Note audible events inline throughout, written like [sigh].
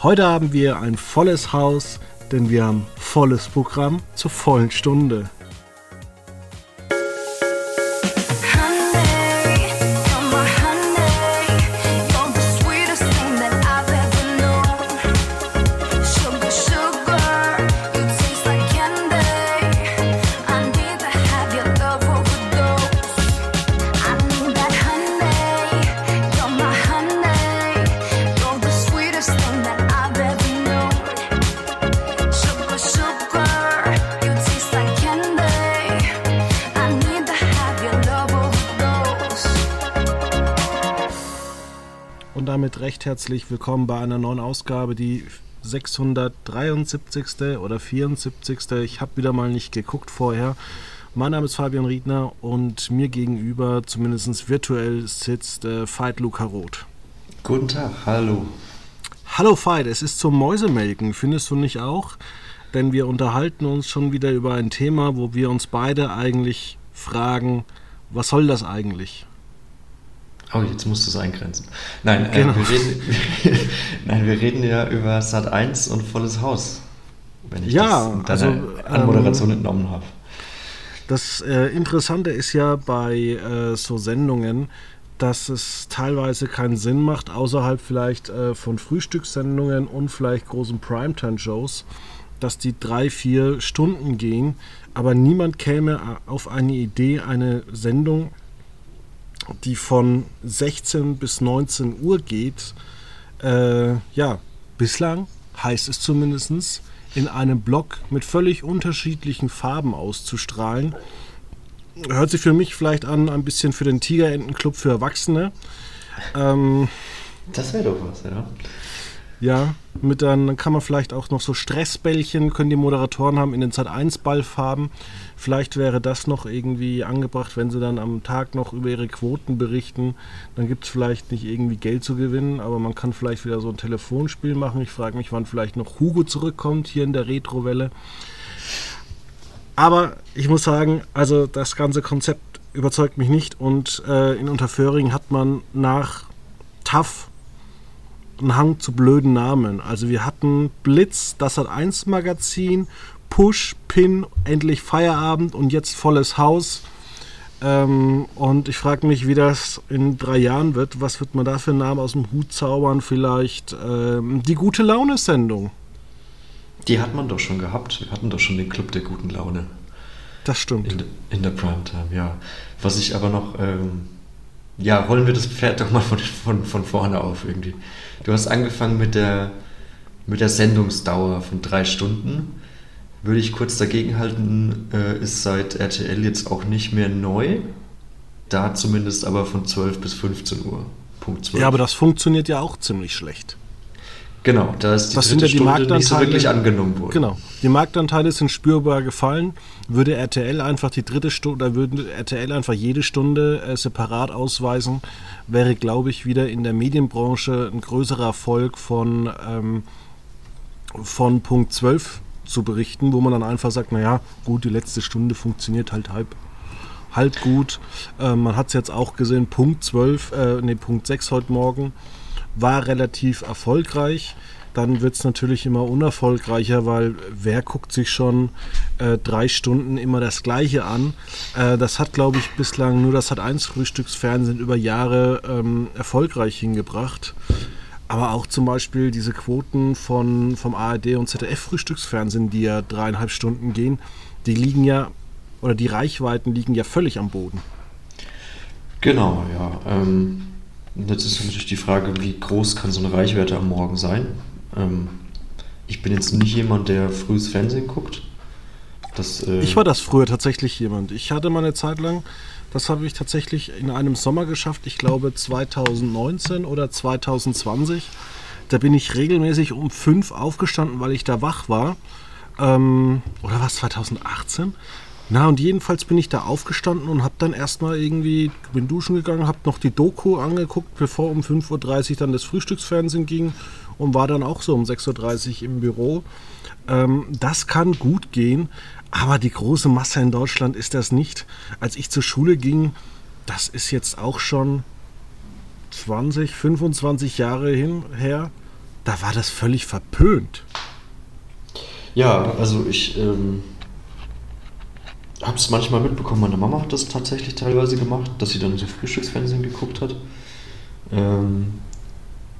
Heute haben wir ein volles Haus, denn wir haben volles Programm zur vollen Stunde. Recht herzlich willkommen bei einer neuen Ausgabe, die 673. oder 74. Ich habe wieder mal nicht geguckt vorher. Mein Name ist Fabian Riedner und mir gegenüber, zumindest virtuell, sitzt äh, Veit Luca Roth. Guten Tag, hallo. Hallo Veit, es ist zum Mäusemelken, findest du nicht auch? Denn wir unterhalten uns schon wieder über ein Thema, wo wir uns beide eigentlich fragen, was soll das eigentlich? Oh, jetzt musst du es eingrenzen. Nein, äh, genau. äh, wir reden, [laughs] nein, wir reden ja über Sat 1 und volles Haus. Wenn ich ja, das in deiner also, Anmoderation ähm, entnommen habe. Das äh, Interessante ist ja bei äh, so Sendungen, dass es teilweise keinen Sinn macht, außerhalb vielleicht äh, von Frühstückssendungen und vielleicht großen Primetime-Shows, dass die drei, vier Stunden gehen, aber niemand käme auf eine Idee, eine Sendung die von 16 bis 19 Uhr geht, äh, ja, bislang heißt es zumindest, in einem Block mit völlig unterschiedlichen Farben auszustrahlen. Hört sich für mich vielleicht an, ein bisschen für den Tigerentenclub für Erwachsene. Ähm, das wäre doch was, ja. Ja, mit dann kann man vielleicht auch noch so Stressbällchen, können die Moderatoren haben in den Zeit1-Ballfarben. Vielleicht wäre das noch irgendwie angebracht, wenn sie dann am Tag noch über ihre Quoten berichten. Dann gibt es vielleicht nicht irgendwie Geld zu gewinnen, aber man kann vielleicht wieder so ein Telefonspiel machen. Ich frage mich, wann vielleicht noch Hugo zurückkommt hier in der Retrowelle. Aber ich muss sagen, also das ganze Konzept überzeugt mich nicht und äh, in Unterföhring hat man nach TAF einen Hang zu blöden Namen. Also wir hatten Blitz, das hat 1 Magazin, Push, Pin, endlich Feierabend und jetzt volles Haus. Ähm, und ich frage mich, wie das in drei Jahren wird. Was wird man da für einen Namen aus dem Hut zaubern? Vielleicht ähm, die gute Laune-Sendung. Die hat man doch schon gehabt. Wir hatten doch schon den Club der guten Laune. Das stimmt. In, in der Primetime, ja. Was ich aber noch, ähm, ja, rollen wir das Pferd doch mal von, von, von vorne auf irgendwie. Du hast angefangen mit der, mit der Sendungsdauer von drei Stunden. Würde ich kurz dagegen halten, äh, ist seit RTL jetzt auch nicht mehr neu. Da zumindest aber von 12 bis 15 Uhr. Punkt 12. Ja, aber das funktioniert ja auch ziemlich schlecht. Genau, da ist die das dritte sind ja die Stunde nicht so wirklich angenommen worden. Genau, die Marktanteile sind spürbar gefallen. Würde RTL einfach die dritte Stunde, oder würde RTL einfach jede Stunde äh, separat ausweisen, wäre, glaube ich, wieder in der Medienbranche ein größerer Erfolg von, ähm, von Punkt 12 zu berichten, wo man dann einfach sagt, naja, gut, die letzte Stunde funktioniert halt halb halb gut. Äh, man hat es jetzt auch gesehen, Punkt 12, äh, nee, Punkt 6 heute Morgen war relativ erfolgreich. Dann wird es natürlich immer unerfolgreicher, weil wer guckt sich schon äh, drei Stunden immer das Gleiche an? Äh, das hat, glaube ich, bislang nur das hat eins Frühstücksfernsehen über Jahre ähm, erfolgreich hingebracht. Aber auch zum Beispiel diese Quoten von, vom ARD und ZDF-Frühstücksfernsehen, die ja dreieinhalb Stunden gehen, die liegen ja, oder die Reichweiten liegen ja völlig am Boden. Genau, ja. Ähm, jetzt ist natürlich die Frage, wie groß kann so eine Reichweite am Morgen sein? Ähm, ich bin jetzt nicht jemand, der frühes Fernsehen guckt. Das, äh ich war das früher tatsächlich jemand. Ich hatte mal eine Zeit lang, das habe ich tatsächlich in einem Sommer geschafft, ich glaube 2019 oder 2020. Da bin ich regelmäßig um fünf aufgestanden, weil ich da wach war. Ähm, oder was, 2018? Na, und jedenfalls bin ich da aufgestanden und habe dann erstmal irgendwie, bin duschen gegangen, habe noch die Doku angeguckt, bevor um 5.30 Uhr dann das Frühstücksfernsehen ging und war dann auch so um 6.30 Uhr im Büro. Ähm, das kann gut gehen, aber die große Masse in Deutschland ist das nicht. Als ich zur Schule ging, das ist jetzt auch schon 20, 25 Jahre hin, her, da war das völlig verpönt. Ja, also ich ähm, habe es manchmal mitbekommen, meine Mama hat das tatsächlich teilweise gemacht, dass sie dann so Frühstücksfernsehen geguckt hat. Ähm,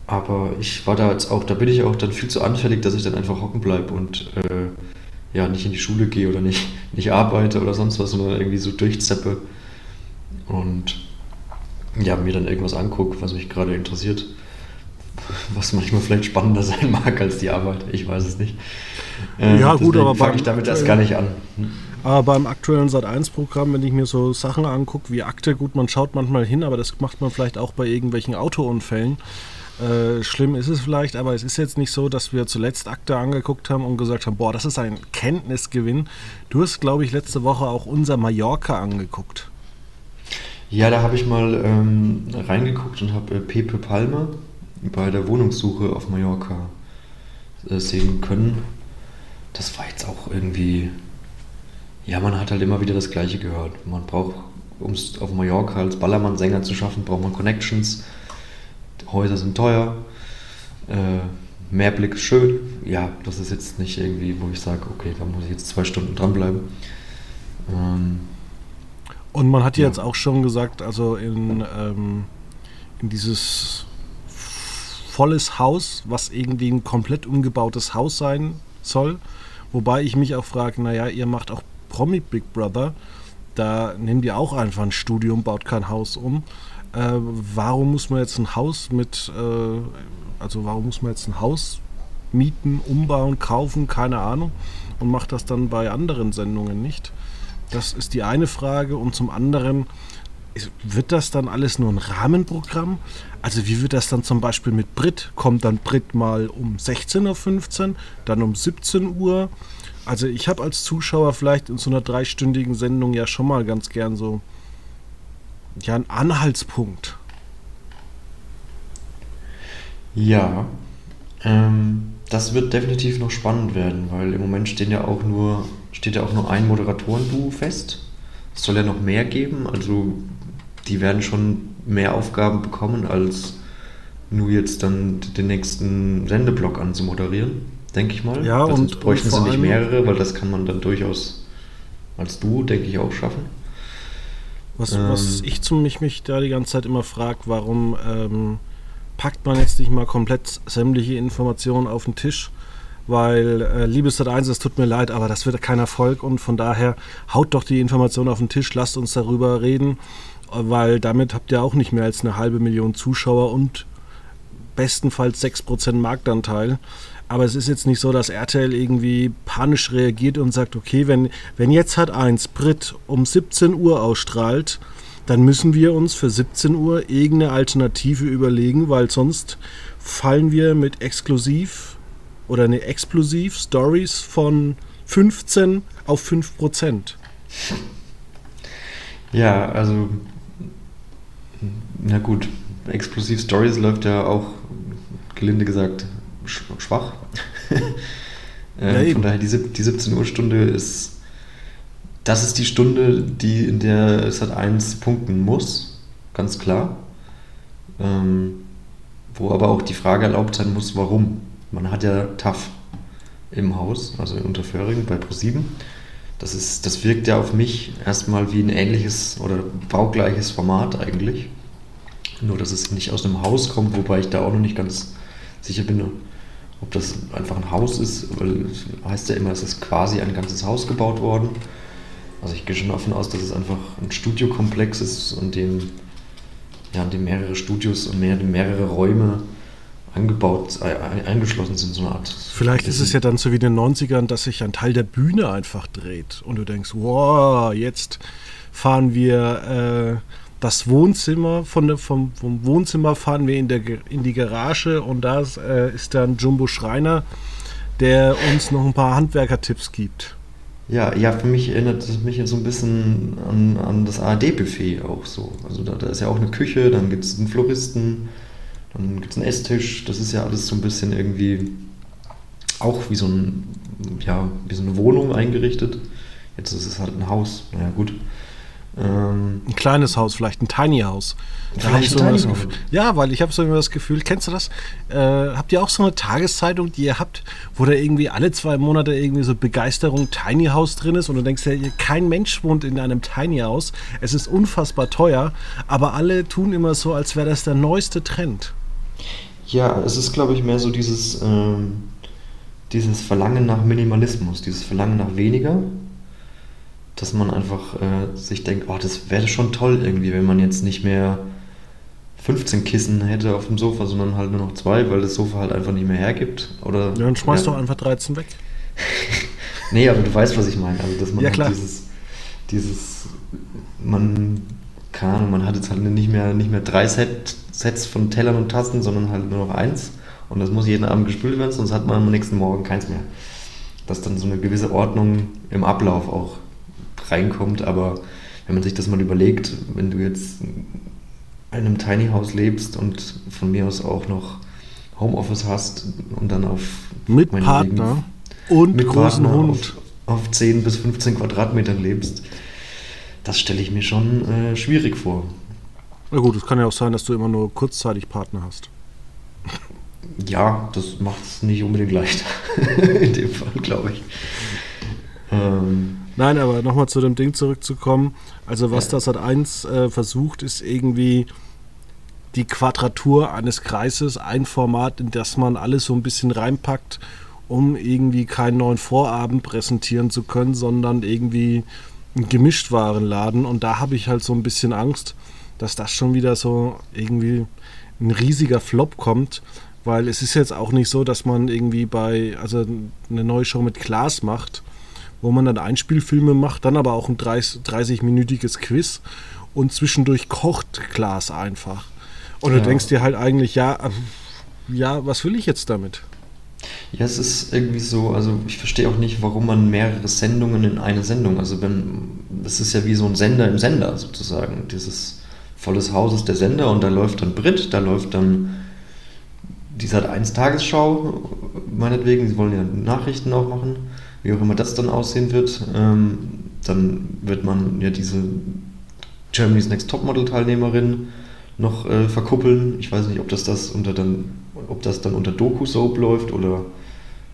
aber ich war da jetzt auch, da bin ich auch dann viel zu anfällig, dass ich dann einfach hocken bleibe und äh, ja, nicht in die Schule gehe oder nicht, [laughs] nicht arbeite oder sonst was, sondern irgendwie so durchzeppe und ja, mir dann irgendwas angucke, was mich gerade interessiert. Was manchmal vielleicht spannender [laughs] sein mag als die Arbeit, ich weiß es nicht. Äh, ja, gut, aber fange ich damit erst gar nicht an. Aber beim aktuellen Sat1-Programm, wenn ich mir so Sachen angucke wie Akte, gut, man schaut manchmal hin, aber das macht man vielleicht auch bei irgendwelchen Autounfällen. Äh, schlimm ist es vielleicht, aber es ist jetzt nicht so, dass wir zuletzt Akte angeguckt haben und gesagt haben, boah, das ist ein Kenntnisgewinn. Du hast, glaube ich, letzte Woche auch unser Mallorca angeguckt. Ja, da habe ich mal ähm, reingeguckt und habe äh, Pepe Palme bei der Wohnungssuche auf Mallorca äh, sehen können. Das war jetzt auch irgendwie, ja, man hat halt immer wieder das Gleiche gehört. Man braucht, um es auf Mallorca als Ballermann-Sänger zu schaffen, braucht man Connections Häuser sind teuer, äh, Mehrblick ist schön. Ja, das ist jetzt nicht irgendwie, wo ich sage, okay, da muss ich jetzt zwei Stunden dranbleiben. Ähm, und man hat ja. jetzt auch schon gesagt, also in, ähm, in dieses volles Haus, was irgendwie ein komplett umgebautes Haus sein soll, wobei ich mich auch frage, naja, ihr macht auch Promi Big Brother, da nehmt ihr auch einfach ein Studium, baut kein Haus um. Äh, warum muss man jetzt ein Haus mit, äh, also warum muss man jetzt ein Haus mieten, umbauen, kaufen, keine Ahnung, und macht das dann bei anderen Sendungen nicht? Das ist die eine Frage. Und zum anderen, wird das dann alles nur ein Rahmenprogramm? Also wie wird das dann zum Beispiel mit Brit? Kommt dann Brit mal um 16.15 Uhr, dann um 17 Uhr? Also ich habe als Zuschauer vielleicht in so einer dreistündigen Sendung ja schon mal ganz gern so ja ein Anhaltspunkt. Ja, ähm, das wird definitiv noch spannend werden, weil im Moment stehen ja auch nur, steht ja auch nur ein Moderatorenduo fest. Es soll ja noch mehr geben, also die werden schon mehr Aufgaben bekommen, als nur jetzt dann den nächsten Sendeblock anzumoderieren, denke ich mal. Ja, das und bräuchten sie nicht mehrere, weil das kann man dann durchaus als Duo, denke ich, auch schaffen. Was, ähm, was ich zum, mich, mich da die ganze Zeit immer frage, warum ähm, packt man jetzt nicht mal komplett sämtliche Informationen auf den Tisch? Weil, äh, liebes Sat 1, es tut mir leid, aber das wird kein Erfolg und von daher haut doch die Informationen auf den Tisch, lasst uns darüber reden, weil damit habt ihr auch nicht mehr als eine halbe Million Zuschauer und bestenfalls 6% Marktanteil. Aber es ist jetzt nicht so, dass RTL irgendwie panisch reagiert und sagt, okay, wenn, wenn jetzt hat eins Brit um 17 Uhr ausstrahlt, dann müssen wir uns für 17 Uhr irgendeine Alternative überlegen, weil sonst fallen wir mit exklusiv oder eine explosiv Stories von 15 auf 5 Prozent. Ja, also na gut, explosiv Stories läuft ja auch gelinde gesagt schwach. [laughs] äh, ja, von daher, die, die 17 Uhr Stunde ist, das ist die Stunde, die in der es hat 1 punkten muss, ganz klar. Ähm, wo aber auch die Frage erlaubt sein muss, warum. Man hat ja TAF im Haus, also in Unterföhring bei Pro7. Das, ist, das wirkt ja auf mich erstmal wie ein ähnliches oder baugleiches Format eigentlich. Nur, dass es nicht aus einem Haus kommt, wobei ich da auch noch nicht ganz sicher bin, ob das einfach ein Haus ist, weil es heißt ja immer, es ist quasi ein ganzes Haus gebaut worden. Also ich gehe schon davon aus, dass es einfach ein Studiokomplex ist, in dem, ja, dem mehrere Studios und mehr, mehrere Räume angebaut, eingeschlossen sind, so eine Art. Vielleicht ist es ja dann so wie in den 90ern, dass sich ein Teil der Bühne einfach dreht und du denkst, wow, jetzt fahren wir äh, das Wohnzimmer, von der, vom, vom Wohnzimmer fahren wir in, der, in die Garage und da äh, ist dann Jumbo Schreiner, der uns noch ein paar Handwerkertipps gibt. Ja, ja, für mich erinnert es mich so ein bisschen an, an das ARD-Buffet auch so. Also da, da, ist ja auch eine Küche, dann gibt es einen Floristen, dann gibt es einen Esstisch. Das ist ja alles so ein bisschen irgendwie auch wie so, ein, ja, wie so eine Wohnung eingerichtet. Jetzt ist es halt ein Haus. Naja, gut. Ähm, ein kleines Haus, vielleicht ein Tiny House. Da habe ich so das Gefühl, ja, weil ich habe so immer das Gefühl, kennst du das? Äh, habt ihr auch so eine Tageszeitung, die ihr habt, wo da irgendwie alle zwei Monate irgendwie so Begeisterung Tiny House drin ist und du denkst ja, kein Mensch wohnt in einem Tiny House. Es ist unfassbar teuer, aber alle tun immer so, als wäre das der neueste Trend. Ja, es ist, glaube ich, mehr so dieses, ähm, dieses Verlangen nach Minimalismus, dieses Verlangen nach weniger dass man einfach äh, sich denkt, oh, das wäre schon toll irgendwie, wenn man jetzt nicht mehr 15 Kissen hätte auf dem Sofa, sondern halt nur noch zwei, weil das Sofa halt einfach nicht mehr hergibt. Oder, ja, dann schmeißt ja. doch einfach 13 weg. [laughs] nee, aber du weißt, was ich meine. Also, dass man ja, halt dieses, dieses, man, keine Ahnung, man hat jetzt halt nicht mehr, nicht mehr drei Set, Sets von Tellern und Tassen, sondern halt nur noch eins. Und das muss jeden Abend gespült werden, sonst hat man am nächsten Morgen keins mehr. Dass dann so eine gewisse Ordnung im Ablauf auch reinkommt. Aber wenn man sich das mal überlegt, wenn du jetzt in einem Tiny House lebst und von mir aus auch noch Homeoffice hast und dann auf mit Partner und mit großen Partner Hund auf, auf 10 bis 15 Quadratmetern lebst, das stelle ich mir schon äh, schwierig vor. Na gut, es kann ja auch sein, dass du immer nur kurzzeitig Partner hast. Ja, das macht es nicht unbedingt leichter. [laughs] In dem Fall, glaube ich. Ähm, Nein, aber nochmal zu dem Ding zurückzukommen. Also was das hat eins äh, versucht, ist irgendwie die Quadratur eines Kreises, ein Format, in das man alles so ein bisschen reinpackt, um irgendwie keinen neuen Vorabend präsentieren zu können, sondern irgendwie einen Gemischtwarenladen. Und da habe ich halt so ein bisschen Angst, dass das schon wieder so irgendwie ein riesiger Flop kommt, weil es ist jetzt auch nicht so, dass man irgendwie bei, also eine neue Show mit Glas macht wo man dann Einspielfilme macht, dann aber auch ein 30-minütiges Quiz und zwischendurch kocht Klaas einfach. Und ja. du denkst dir halt eigentlich, ja, äh, ja, was will ich jetzt damit? Ja, es ist irgendwie so, also ich verstehe auch nicht, warum man mehrere Sendungen in eine Sendung, also wenn, das ist ja wie so ein Sender im Sender sozusagen, dieses volles Haus ist der Sender und da läuft dann Brit, da läuft dann die Sat 1 Tagesschau, meinetwegen, sie wollen ja Nachrichten auch machen wie auch immer das dann aussehen wird. Ähm, dann wird man ja diese Germany's Next Topmodel Teilnehmerin noch äh, verkuppeln. Ich weiß nicht, ob das, das unter dann, ob das dann unter Doku-Soap läuft oder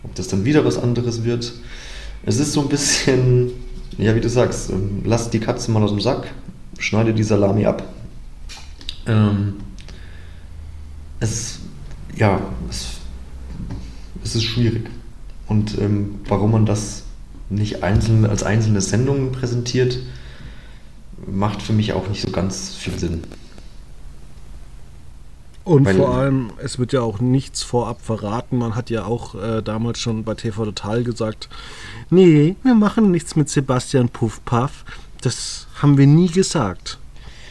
ob das dann wieder was anderes wird. Es ist so ein bisschen, ja, wie du sagst, ähm, lass die Katze mal aus dem Sack, schneide die Salami ab. Ähm, es, ja, es, es ist schwierig. Und ähm, warum man das nicht einzeln, als einzelne Sendungen präsentiert, macht für mich auch nicht so ganz viel Sinn. Und Weil, vor allem, es wird ja auch nichts vorab verraten. Man hat ja auch äh, damals schon bei TV Total gesagt, nee, wir machen nichts mit Sebastian Puffpaff. Das haben wir nie gesagt.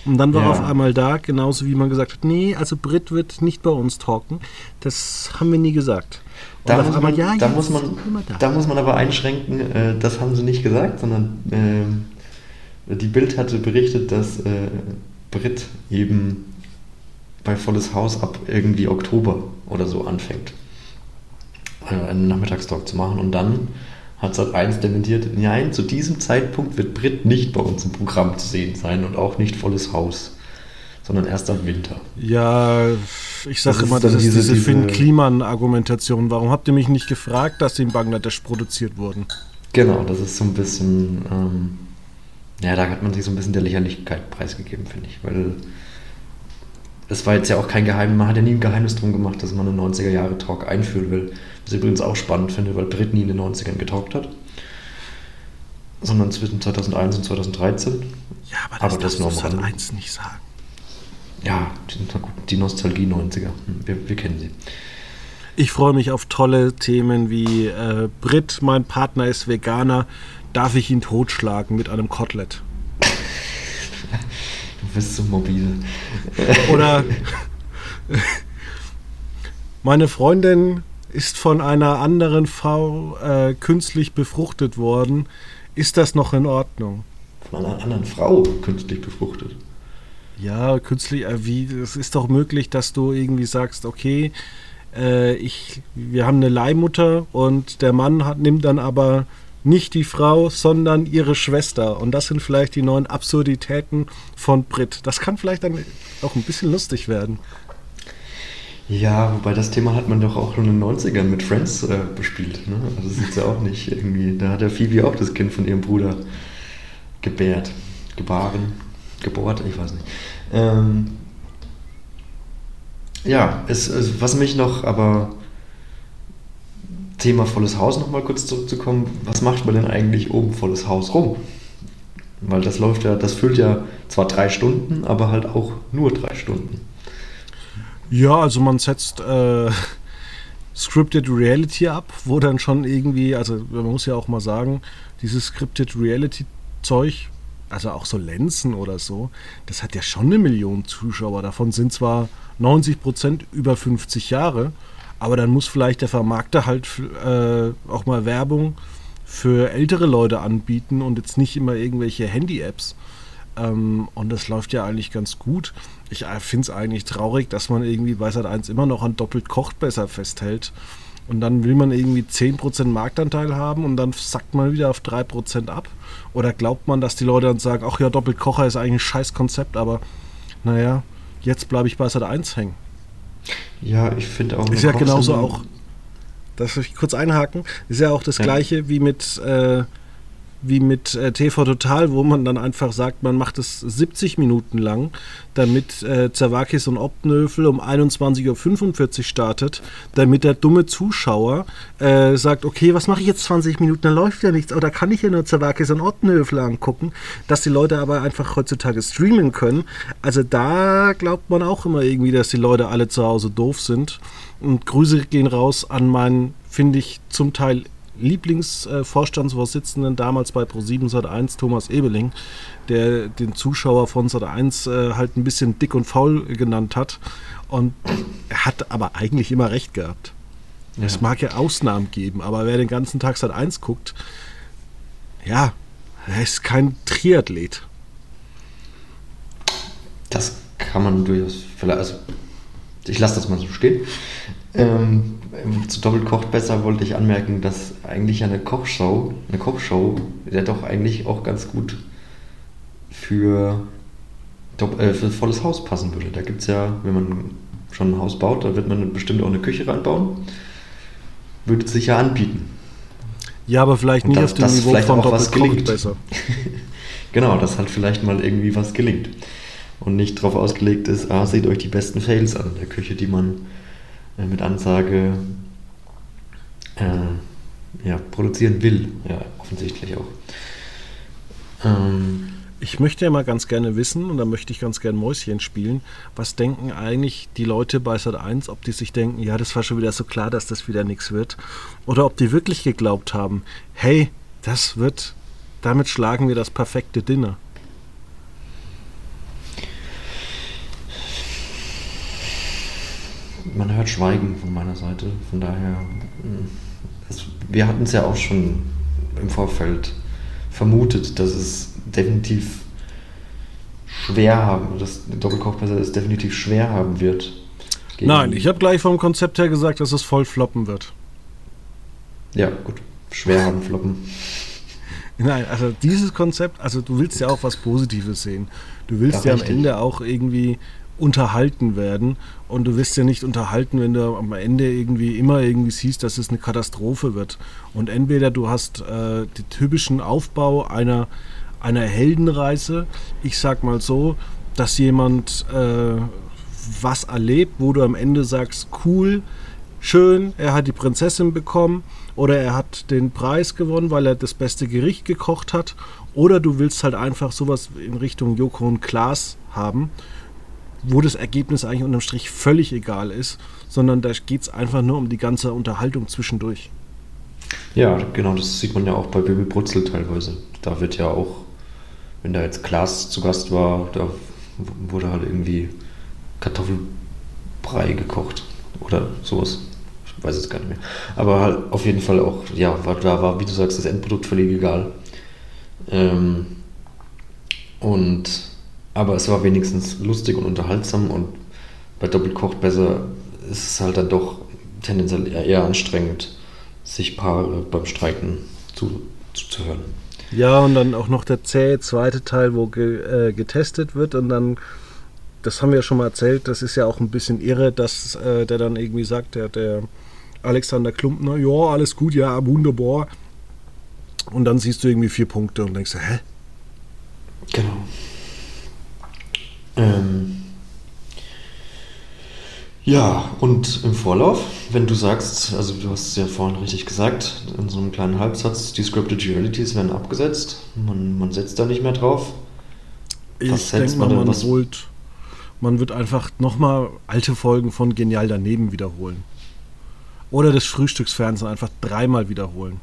Und dann war ja. auf einmal da, genauso wie man gesagt hat, nee, also Brit wird nicht bei uns talken. Das haben wir nie gesagt. Da, muss man, ja, da, muss man, da. da. muss man aber einschränken, äh, das haben sie nicht gesagt, sondern äh, die Bild hatte berichtet, dass äh, Brit eben bei Volles Haus ab irgendwie Oktober oder so anfängt, äh, einen Nachmittagstalk zu machen und dann hat Sat 1 dementiert, nein, zu diesem Zeitpunkt wird Brit nicht bei uns im Programm zu sehen sein und auch nicht Volles Haus sondern erst am Winter. Ja, ich sage immer, das ist diese, diese Finn Kliman-Argumentation. Warum habt ihr mich nicht gefragt, dass sie in Bangladesch produziert wurden? Genau, das ist so ein bisschen, ähm, ja, da hat man sich so ein bisschen der Lächerlichkeit preisgegeben, finde ich, weil es war jetzt ja auch kein Geheimnis, man hat ja nie ein Geheimnis drum gemacht, dass man einen 90er-Jahre-Talk einführen will. Was ich übrigens auch spannend finde, weil Brit nie in den 90ern getalkt hat. Sondern zwischen 2001 und 2013. Ja, aber das, aber das darfst du 1 nicht sagen ja, die Nostalgie 90er. Wir, wir kennen sie. Ich freue mich auf tolle Themen wie äh, Brit, mein Partner ist Veganer, darf ich ihn totschlagen mit einem Kotelett? Du bist so mobil. Oder meine Freundin ist von einer anderen Frau äh, künstlich befruchtet worden. Ist das noch in Ordnung? Von einer anderen Frau künstlich befruchtet? Ja, künstlich, äh, wie, es ist doch möglich, dass du irgendwie sagst, okay, äh, ich, wir haben eine Leihmutter und der Mann hat, nimmt dann aber nicht die Frau, sondern ihre Schwester. Und das sind vielleicht die neuen Absurditäten von Brit. Das kann vielleicht dann auch ein bisschen lustig werden. Ja, wobei das Thema hat man doch auch in den 90ern mit Friends äh, bespielt. Ne? Also das ist ja auch nicht irgendwie. Da hat der Phoebe auch das Kind von ihrem Bruder gebärt, gebaren, gebohrt, ich weiß nicht. Ähm, ja, es, es, was mich noch aber Thema volles Haus nochmal kurz zurückzukommen, was macht man denn eigentlich oben volles Haus rum? Weil das läuft ja, das füllt ja zwar drei Stunden, aber halt auch nur drei Stunden. Ja, also man setzt äh, Scripted Reality ab, wo dann schon irgendwie, also man muss ja auch mal sagen, dieses Scripted Reality Zeug, also auch so Lenzen oder so, das hat ja schon eine Million Zuschauer. Davon sind zwar 90 Prozent über 50 Jahre, aber dann muss vielleicht der Vermarkter halt äh, auch mal Werbung für ältere Leute anbieten und jetzt nicht immer irgendwelche Handy-Apps. Ähm, und das läuft ja eigentlich ganz gut. Ich äh, finde es eigentlich traurig, dass man irgendwie bei Sat 1 immer noch an doppelt kocht besser festhält. Und dann will man irgendwie 10% Marktanteil haben und dann sackt man wieder auf 3% ab. Oder glaubt man, dass die Leute dann sagen, ach ja, doppelt Kocher ist eigentlich ein scheiß Konzept, aber naja, jetzt bleibe ich bei Sat 1 hängen. Ja, ich finde auch. Ist ja genauso auch. Darf ich kurz einhaken? Ist ja auch das ja. gleiche wie mit. Äh, wie mit äh, TV Total, wo man dann einfach sagt, man macht es 70 Minuten lang, damit äh, Zerwakis und Obnöfel um 21.45 Uhr startet, damit der dumme Zuschauer äh, sagt, okay, was mache ich jetzt 20 Minuten, da läuft ja nichts, oder kann ich ja nur Zerwakis und Obnöfel angucken, dass die Leute aber einfach heutzutage streamen können. Also da glaubt man auch immer irgendwie, dass die Leute alle zu Hause doof sind. Und Grüße gehen raus an meinen, finde ich, zum Teil Lieblingsvorstandsvorsitzenden damals bei Pro7 Sat1, Thomas Ebeling, der den Zuschauer von Sat1 äh, halt ein bisschen dick und faul genannt hat. Und er hat aber eigentlich immer recht gehabt. Ja. Es mag ja Ausnahmen geben, aber wer den ganzen Tag Sat1 guckt, ja, er ist kein Triathlet. Das kann man durchaus vielleicht, also ich lasse das mal so stehen. Ähm, zu Doppelt kocht besser wollte ich anmerken, dass eigentlich eine Kochshow, eine Kochshow, ja doch eigentlich auch ganz gut für, äh, für volles Haus passen würde. Da gibt es ja, wenn man schon ein Haus baut, da wird man bestimmt auch eine Küche reinbauen. Würde sich ja anbieten. Ja, aber vielleicht nicht das, auf dem Niveau von Doppelt kocht besser. [laughs] genau, dass halt vielleicht mal irgendwie was gelingt. Und nicht darauf ausgelegt ist, ah, seht euch die besten Fails an der Küche, die man äh, mit Ansage äh, ja, produzieren will. Ja, offensichtlich auch. Ähm, ich möchte ja mal ganz gerne wissen, und da möchte ich ganz gerne Mäuschen spielen, was denken eigentlich die Leute bei Sat 1, ob die sich denken, ja, das war schon wieder so klar, dass das wieder nichts wird, oder ob die wirklich geglaubt haben, hey, das wird, damit schlagen wir das perfekte Dinner. Man hört Schweigen von meiner Seite. Von daher, es, hm, wir hatten es ja auch schon im Vorfeld vermutet, dass es definitiv schwer haben, dass Doppelkochmesser es definitiv schwer haben wird. Nein, ich habe gleich vom Konzept her gesagt, dass es voll floppen wird. Ja, gut. Schwer haben floppen. [laughs] Nein, also dieses Konzept, also du willst ja auch was Positives sehen. Du willst ja, ja am Ende auch irgendwie unterhalten werden. Und du wirst ja nicht unterhalten, wenn du am Ende irgendwie immer irgendwie siehst, dass es eine Katastrophe wird. Und entweder du hast äh, den typischen Aufbau einer, einer Heldenreise, ich sag mal so, dass jemand äh, was erlebt, wo du am Ende sagst, cool, schön, er hat die Prinzessin bekommen oder er hat den Preis gewonnen, weil er das beste Gericht gekocht hat. Oder du willst halt einfach sowas in Richtung Joko und Klaas haben wo das Ergebnis eigentlich unterm Strich völlig egal ist, sondern da geht es einfach nur um die ganze Unterhaltung zwischendurch. Ja, genau, das sieht man ja auch bei Bibi Brutzel teilweise. Da wird ja auch, wenn da jetzt Klaas zu Gast war, da wurde halt irgendwie Kartoffelbrei gekocht oder sowas. Ich weiß es gar nicht mehr. Aber halt auf jeden Fall auch, ja, war, da war, wie du sagst, das Endprodukt völlig egal. Ähm, und aber es war wenigstens lustig und unterhaltsam und bei Doppelkocht besser ist es halt dann doch tendenziell eher, anstrengend, sich Paare beim Streiken zu, zu hören. Ja, und dann auch noch der zähe zweite Teil, wo ge, äh, getestet wird und dann, das haben wir ja schon mal erzählt, das ist ja auch ein bisschen irre, dass äh, der dann irgendwie sagt, der, der Alexander Klumpner, ja, alles gut, ja, wunderbar. Und dann siehst du irgendwie vier Punkte und denkst, hä? Genau. Ähm, ja, und im Vorlauf, wenn du sagst, also du hast es ja vorhin richtig gesagt, in so einem kleinen Halbsatz, die Scripted Realities werden abgesetzt, man, man setzt da nicht mehr drauf. Was ich denke mal, man, man holt, man wird einfach nochmal alte Folgen von Genial daneben wiederholen. Oder das Frühstücksfernsehen einfach dreimal wiederholen.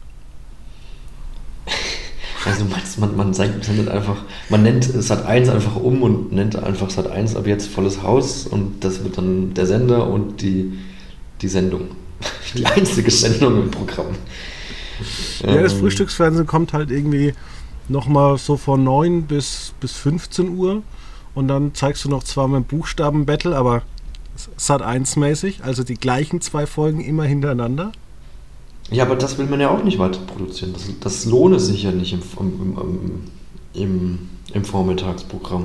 Also man, man sendet einfach, man nennt Sat 1 einfach um und nennt einfach Sat 1 ab jetzt volles Haus und das wird dann der Sender und die, die Sendung. [laughs] Die einzige Sendung im Programm. Ja, das ähm. Frühstücksfernsehen kommt halt irgendwie nochmal so von 9 bis, bis 15 Uhr und dann zeigst du noch zwar mit Buchstaben-Battle, aber Sat 1 mäßig, also die gleichen zwei Folgen immer hintereinander. Ja, aber das will man ja auch nicht weiter produzieren. Das, das lohne sich ja nicht im, im, im, im, Vormittagsprogramm.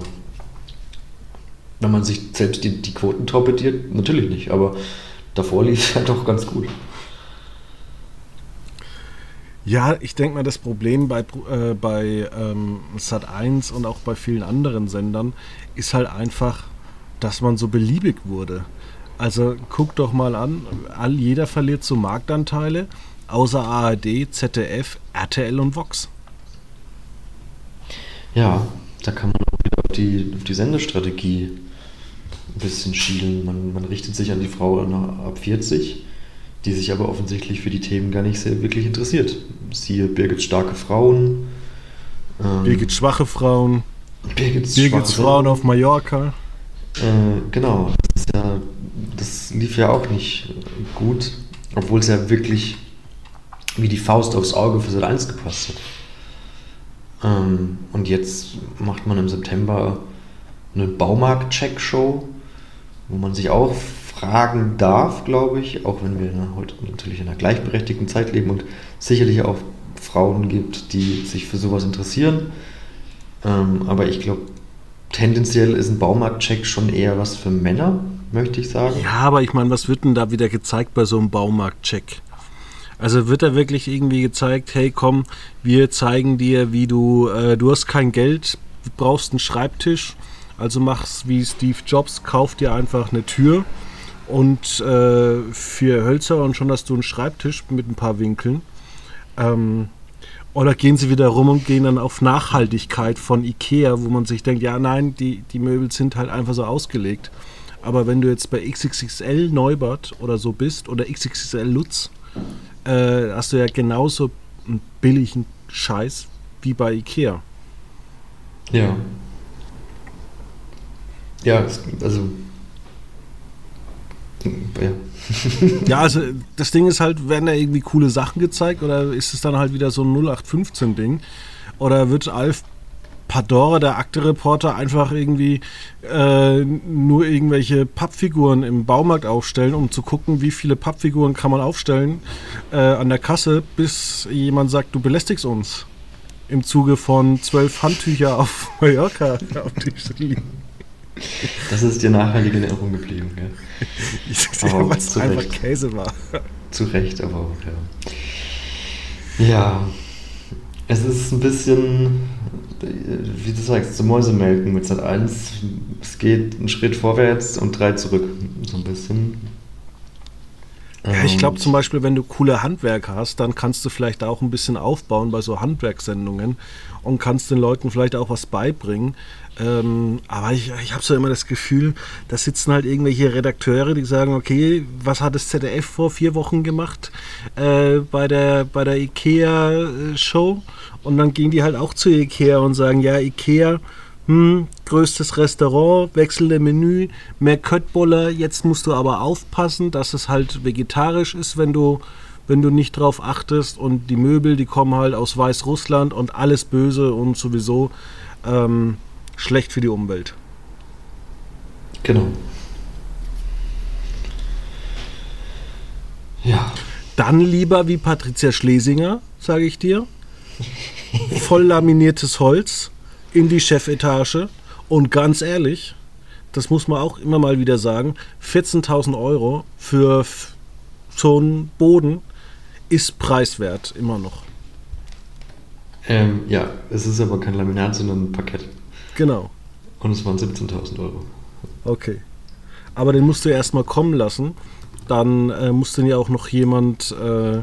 Wenn man sich selbst die, die Quoten torpediert, natürlich nicht, aber davor lief es ja doch ganz gut. Ja, ich denke mal, das Problem bei, äh, bei ähm, Sat1 und auch bei vielen anderen Sendern ist halt einfach, dass man so beliebig wurde. Also guck doch mal an, all, jeder verliert so Marktanteile außer ARD, ZDF, RTL und Vox. Ja, da kann man auch wieder auf die, auf die Sendestrategie ein bisschen schielen. Man, man richtet sich an die Frau ab 40, die sich aber offensichtlich für die Themen gar nicht sehr wirklich interessiert. Siehe Birgit starke Frauen. Ähm, Birgit schwache Frauen. Birgits, Birgits Frauen, Frauen auf Mallorca. Äh, genau, das, ja, das lief ja auch nicht gut, obwohl es ja wirklich wie die Faust aufs Auge für Sat 1 gepasst hat. Ähm, und jetzt macht man im September eine Baumarkt-Check-Show, wo man sich auch fragen darf, glaube ich, auch wenn wir heute natürlich in einer gleichberechtigten Zeit leben und sicherlich auch Frauen gibt, die sich für sowas interessieren. Ähm, aber ich glaube, tendenziell ist ein Baumarkt-Check schon eher was für Männer, möchte ich sagen. Ja, aber ich meine, was wird denn da wieder gezeigt bei so einem Baumarkt-Check? Also wird da wirklich irgendwie gezeigt, hey komm, wir zeigen dir, wie du, äh, du hast kein Geld, brauchst einen Schreibtisch, also mach's wie Steve Jobs, kauf dir einfach eine Tür und äh, vier Hölzer und schon hast du einen Schreibtisch mit ein paar Winkeln. Ähm, oder gehen sie wieder rum und gehen dann auf Nachhaltigkeit von Ikea, wo man sich denkt, ja nein, die, die Möbel sind halt einfach so ausgelegt. Aber wenn du jetzt bei XXXL Neubert oder so bist oder XXXL Lutz, äh, hast du ja genauso einen billigen Scheiß wie bei Ikea. Ja. Ja, also. Ja. [laughs] ja, also das Ding ist halt, werden da irgendwie coole Sachen gezeigt oder ist es dann halt wieder so ein 0815-Ding? Oder wird Alf Padora, der Akte-Reporter, einfach irgendwie äh, nur irgendwelche Pappfiguren im Baumarkt aufstellen, um zu gucken, wie viele Pappfiguren kann man aufstellen äh, an der Kasse, bis jemand sagt, du belästigst uns. Im Zuge von zwölf Handtücher auf [laughs] Mallorca auf die Das ist dir nachhaltig in Erinnerung geblieben, gell? [laughs] Ich sehe, aber was einfach Recht. Käse war. Zu Recht, aber auch, ja. Ja, es ist ein bisschen wie du sagst, zum Mäusemelken mit Sat 1. Es geht einen Schritt vorwärts und drei zurück. So ein bisschen. Ja, ich glaube zum Beispiel, wenn du coole Handwerker hast, dann kannst du vielleicht auch ein bisschen aufbauen bei so Handwerkssendungen und kannst den Leuten vielleicht auch was beibringen. Ähm, aber ich, ich habe so immer das Gefühl, da sitzen halt irgendwelche Redakteure, die sagen, okay, was hat das ZDF vor vier Wochen gemacht äh, bei der, bei der IKEA-Show? Und dann gehen die halt auch zu Ikea und sagen, ja, Ikea, hm, größtes Restaurant, wechselnde Menü, mehr Köttboller, jetzt musst du aber aufpassen, dass es halt vegetarisch ist, wenn du, wenn du nicht drauf achtest. Und die Möbel, die kommen halt aus Weißrussland und alles böse und sowieso ähm, schlecht für die Umwelt. Genau. Ja. Dann lieber wie Patricia Schlesinger, sage ich dir. voll laminiertes Holz in die Chefetage. Und ganz ehrlich, das muss man auch immer mal wieder sagen, 14.000 Euro für so einen Boden ist preiswert immer noch. Ähm, ja, es ist aber kein Laminat, sondern ein Parkett. Genau. Und es waren 17.000 Euro. Okay. Aber den musst du erstmal kommen lassen. Dann äh, muss den ja auch noch jemand äh,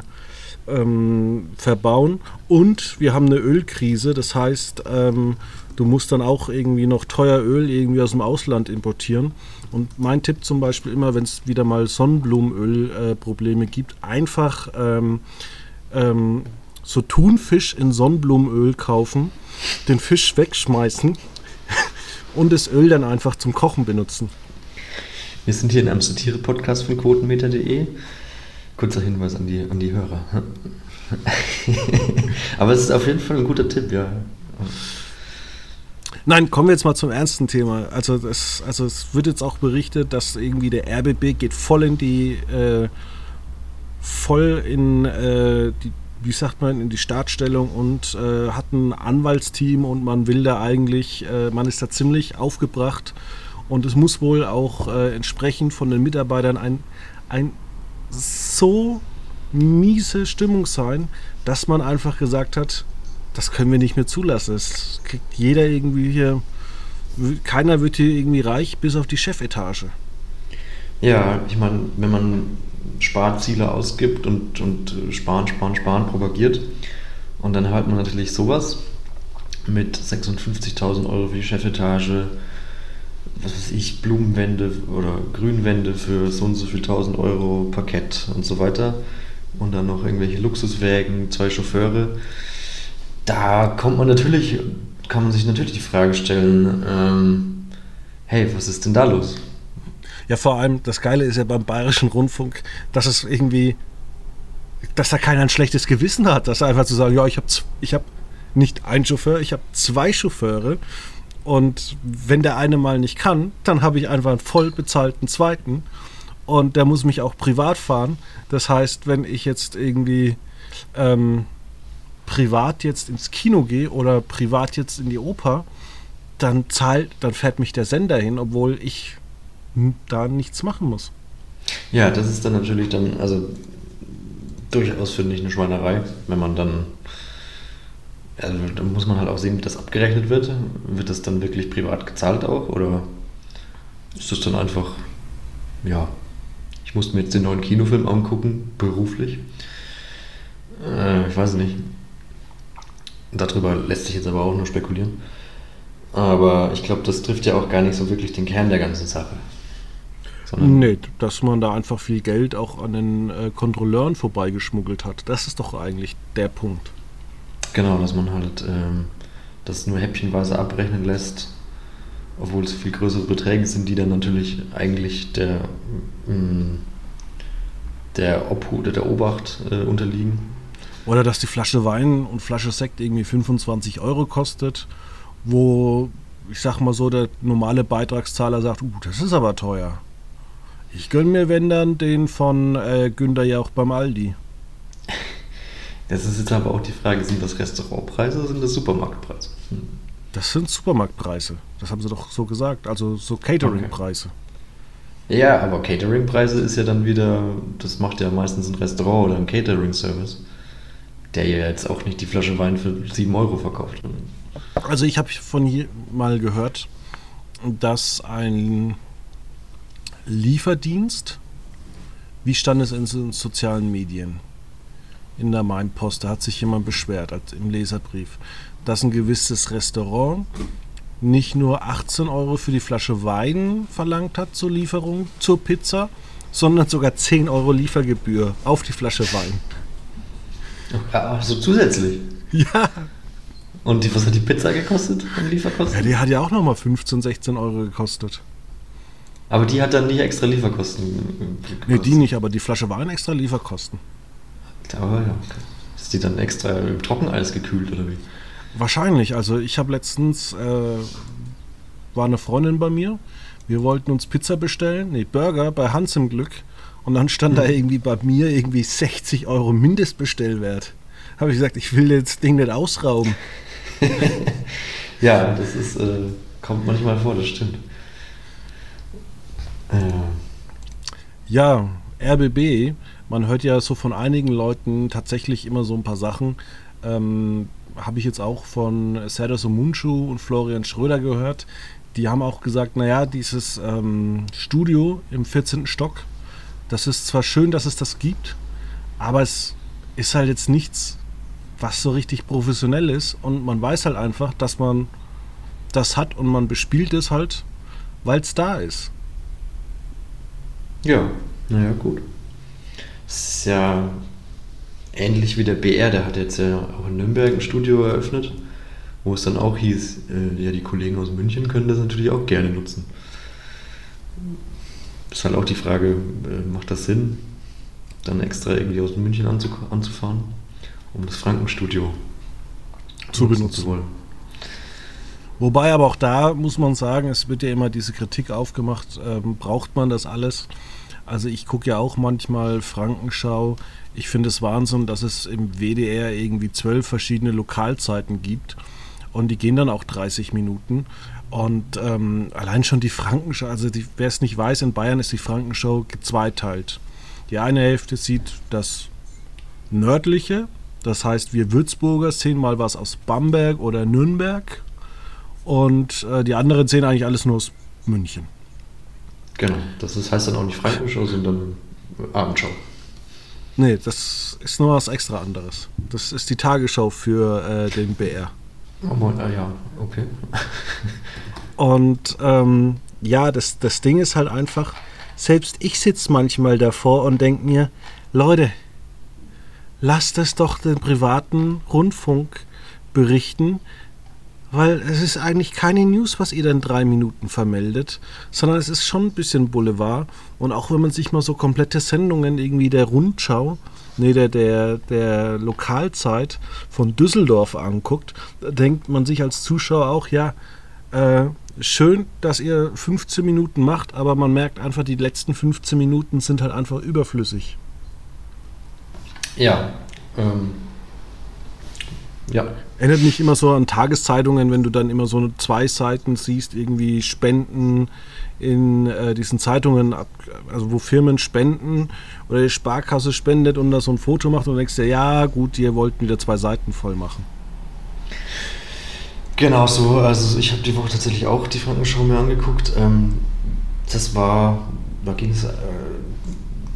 ähm, verbauen. Und wir haben eine Ölkrise. Das heißt, ähm, du musst dann auch irgendwie noch teuer Öl irgendwie aus dem Ausland importieren. Und mein Tipp zum Beispiel immer, wenn es wieder mal Sonnenblumenöl-Probleme äh, gibt, einfach ähm, ähm, so Thunfisch in Sonnenblumenöl kaufen, den Fisch wegschmeißen [laughs] und das Öl dann einfach zum Kochen benutzen. Wir sind hier in einem Satire-Podcast von quotenmeter.de. Kurzer Hinweis an die, an die Hörer. [laughs] Aber es ist auf jeden Fall ein guter Tipp, ja. Nein, kommen wir jetzt mal zum ernsten Thema. Also, das, also es wird jetzt auch berichtet, dass irgendwie der RBB geht voll in die äh, voll in äh, die, wie sagt man, in die Startstellung und äh, hat ein Anwaltsteam und man will da eigentlich, äh, man ist da ziemlich aufgebracht und es muss wohl auch äh, entsprechend von den Mitarbeitern ein, ein so miese Stimmung sein, dass man einfach gesagt hat, das können wir nicht mehr zulassen. Es kriegt jeder irgendwie hier, keiner wird hier irgendwie reich, bis auf die Chefetage. Ja, ich meine, wenn man Sparziele ausgibt und, und sparen, sparen, sparen propagiert und dann hat man natürlich sowas mit 56.000 Euro für die Chefetage, was weiß ich, Blumenwände oder Grünwände für so und so viel 1000 Euro Parkett und so weiter und dann noch irgendwelche Luxuswägen, zwei Chauffeure da kommt man natürlich, kann man sich natürlich die Frage stellen, ähm, hey, was ist denn da los? Ja, vor allem, das Geile ist ja beim Bayerischen Rundfunk, dass es irgendwie, dass da keiner ein schlechtes Gewissen hat, dass einfach zu sagen, ja, ich habe ich hab nicht einen Chauffeur, ich habe zwei Chauffeure und wenn der eine mal nicht kann, dann habe ich einfach einen voll bezahlten zweiten und der muss mich auch privat fahren. Das heißt, wenn ich jetzt irgendwie ähm, privat jetzt ins Kino gehe oder privat jetzt in die Oper, dann zahlt, dann fährt mich der Sender hin, obwohl ich da nichts machen muss. Ja, das ist dann natürlich dann, also durchaus finde ich eine Schweinerei, wenn man dann, also da muss man halt auch sehen, wie das abgerechnet wird. Wird das dann wirklich privat gezahlt auch oder ist das dann einfach, ja, ich musste mir jetzt den neuen Kinofilm angucken, beruflich. Äh, ich weiß nicht. Darüber lässt sich jetzt aber auch nur spekulieren. Aber ich glaube, das trifft ja auch gar nicht so wirklich den Kern der ganzen Sache. Sondern nee, dass man da einfach viel Geld auch an den äh, Kontrolleuren vorbeigeschmuggelt hat. Das ist doch eigentlich der Punkt. Genau, dass man halt ähm, das nur häppchenweise abrechnen lässt, obwohl es viel größere Beträge sind, die dann natürlich eigentlich der, mh, mm, der Obhut, der Obacht äh, unterliegen oder dass die Flasche Wein und Flasche Sekt irgendwie 25 Euro kostet, wo ich sag mal so, der normale Beitragszahler sagt, uh, das ist aber teuer. Ich gönne mir, wenn dann, den von äh, Günter ja auch beim Aldi. [laughs] Das ist jetzt aber auch die Frage, sind das Restaurantpreise oder sind das Supermarktpreise? Hm. Das sind Supermarktpreise. Das haben sie doch so gesagt. Also so Cateringpreise. Okay. Ja, aber Cateringpreise ist ja dann wieder, das macht ja meistens ein Restaurant oder ein Catering-Service der ja jetzt auch nicht die Flasche Wein für 7 Euro verkauft. Also ich habe von hier mal gehört, dass ein Lieferdienst, wie stand es in den sozialen Medien? In der Mainpost, da hat sich jemand beschwert im Leserbrief, dass ein gewisses Restaurant nicht nur 18 Euro für die Flasche Wein verlangt hat zur Lieferung zur Pizza, sondern sogar 10 Euro Liefergebühr auf die Flasche Wein. Ja, so zusätzlich. Ja. Und die, was hat die Pizza gekostet an Lieferkosten? Ja, die hat ja auch nochmal 15, 16 Euro gekostet. Aber die hat dann nicht extra Lieferkosten gekostet? Nee, die nicht, aber die Flasche Wein extra Lieferkosten. Aber ja, ist die dann extra im Trockeneis gekühlt oder wie? Wahrscheinlich. Also ich habe letztens, äh, war eine Freundin bei mir, wir wollten uns Pizza bestellen, nee, Burger bei Hans im Glück. Und dann stand mhm. da irgendwie bei mir irgendwie 60 Euro Mindestbestellwert. habe ich gesagt, ich will das Ding nicht ausrauben. [laughs] ja, das ist, äh, kommt manchmal vor, das stimmt. Äh. Ja, RBB, man hört ja so von einigen Leuten tatsächlich immer so ein paar Sachen. Ähm, habe ich jetzt auch von Serdar Somuncu und Florian Schröder gehört. Die haben auch gesagt, naja, dieses ähm, Studio im 14. Stock, das ist zwar schön, dass es das gibt, aber es ist halt jetzt nichts, was so richtig professionell ist. Und man weiß halt einfach, dass man das hat und man bespielt es halt, weil es da ist. Ja, naja, gut. Es ist ja ähnlich wie der BR, der hat jetzt ja auch in Nürnberg ein Studio eröffnet, wo es dann auch hieß, äh, ja, die Kollegen aus München können das natürlich auch gerne nutzen. Ist halt auch die Frage, äh, macht das Sinn, dann extra irgendwie aus München anzufahren, um das Frankenstudio zu benutzen zu wollen. Wobei aber auch da muss man sagen, es wird ja immer diese Kritik aufgemacht, ähm, braucht man das alles? Also ich gucke ja auch manchmal Frankenschau. Ich finde es Wahnsinn, dass es im WDR irgendwie zwölf verschiedene Lokalzeiten gibt. Und die gehen dann auch 30 Minuten. Und ähm, allein schon die Frankenschau, also wer es nicht weiß, in Bayern ist die Frankenschau gezweiteilt. Die eine Hälfte sieht das nördliche, das heißt wir Würzburger sehen mal was aus Bamberg oder Nürnberg. Und äh, die anderen sehen eigentlich alles nur aus München. Genau, das ist, heißt dann auch nicht Frankenschau, sondern Abendschau. Nee, das ist nur was extra anderes. Das ist die Tagesschau für äh, den BR. Oh, ah, ja, okay. und ähm, ja, das, das Ding ist halt einfach, selbst ich sitze manchmal davor und denke mir, Leute, lasst es doch den privaten Rundfunk berichten, weil es ist eigentlich keine News, was ihr dann drei Minuten vermeldet, sondern es ist schon ein bisschen Boulevard. Und auch wenn man sich mal so komplette Sendungen irgendwie der Rundschau, nee, der, der, der Lokalzeit von Düsseldorf anguckt, denkt man sich als Zuschauer auch, ja, äh, schön, dass ihr 15 Minuten macht, aber man merkt einfach, die letzten 15 Minuten sind halt einfach überflüssig. Ja, ähm, ja. Erinnert mich immer so an Tageszeitungen, wenn du dann immer so zwei Seiten siehst, irgendwie Spenden in äh, diesen Zeitungen, also wo Firmen spenden oder die Sparkasse spendet und da so ein Foto macht und denkst dir, ja gut, die wollten wieder zwei Seiten voll machen. Genau so, also ich habe die Woche tatsächlich auch die Frankenschau mir angeguckt. Ähm, das war, da ging es, äh,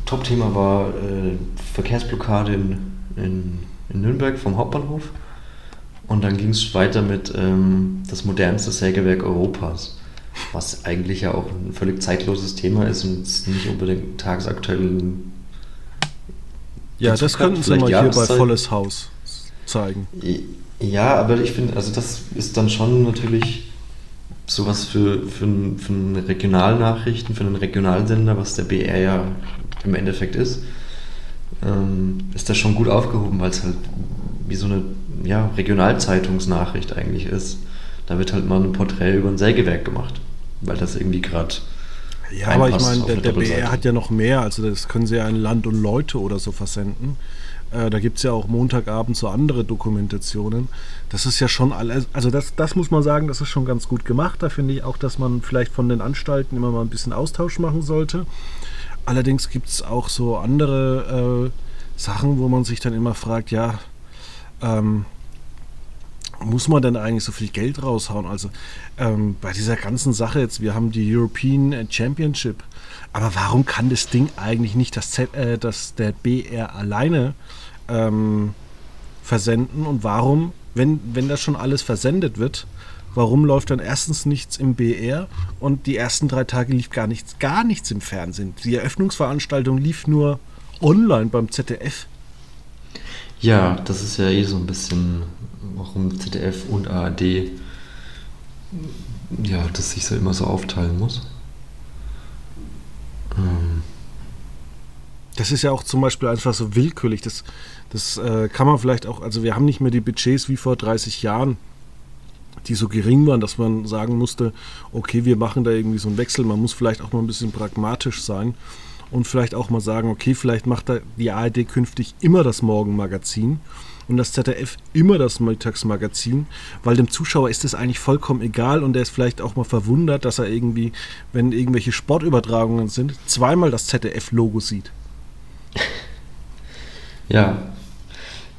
Top-Thema war äh, Verkehrsblockade in, in, in Nürnberg vom Hauptbahnhof. Und dann ging es weiter mit ähm, das modernste Sägewerk Europas, was eigentlich ja auch ein völlig zeitloses Thema ist und nicht unbedingt tagesaktuell. Ja, das könnten Sie mal hier bei Volles Haus zeigen. Ja, aber ich finde, also das ist dann schon natürlich sowas für, für, für eine Regionalnachrichten, für einen Regionalsender, was der BR ja im Endeffekt ist, ähm, ist das schon gut aufgehoben, weil es halt wie so eine ja, Regionalzeitungsnachricht eigentlich ist. Da wird halt mal ein Porträt über ein Sägewerk gemacht, weil das irgendwie gerade. Ja, aber ich meine, der, der BR hat ja noch mehr, also das können sie ja in Land und Leute oder so versenden. Äh, da gibt es ja auch Montagabend so andere Dokumentationen. Das ist ja schon alles, also das, das muss man sagen, das ist schon ganz gut gemacht. Da finde ich auch, dass man vielleicht von den Anstalten immer mal ein bisschen Austausch machen sollte. Allerdings gibt es auch so andere äh, Sachen, wo man sich dann immer fragt, ja, ähm, muss man denn eigentlich so viel Geld raushauen? Also ähm, bei dieser ganzen Sache jetzt, wir haben die European Championship, aber warum kann das Ding eigentlich nicht das, Z, äh, das der BR alleine ähm, versenden und warum, wenn, wenn das schon alles versendet wird, warum läuft dann erstens nichts im BR und die ersten drei Tage lief gar nichts, gar nichts im Fernsehen? Die Eröffnungsveranstaltung lief nur online beim ZDF. Ja, das ist ja eh so ein bisschen, warum ZDF und ARD ja, das sich so immer so aufteilen muss. Ähm. Das ist ja auch zum Beispiel einfach so willkürlich. Das, das äh, kann man vielleicht auch, also wir haben nicht mehr die Budgets wie vor 30 Jahren, die so gering waren, dass man sagen musste, okay, wir machen da irgendwie so einen Wechsel. Man muss vielleicht auch mal ein bisschen pragmatisch sein und vielleicht auch mal sagen, okay, vielleicht macht die ARD künftig immer das Morgenmagazin und das ZDF immer das Mittagsmagazin, weil dem Zuschauer ist es eigentlich vollkommen egal und der ist vielleicht auch mal verwundert, dass er irgendwie, wenn irgendwelche Sportübertragungen sind, zweimal das ZDF-Logo sieht. [laughs] Ja,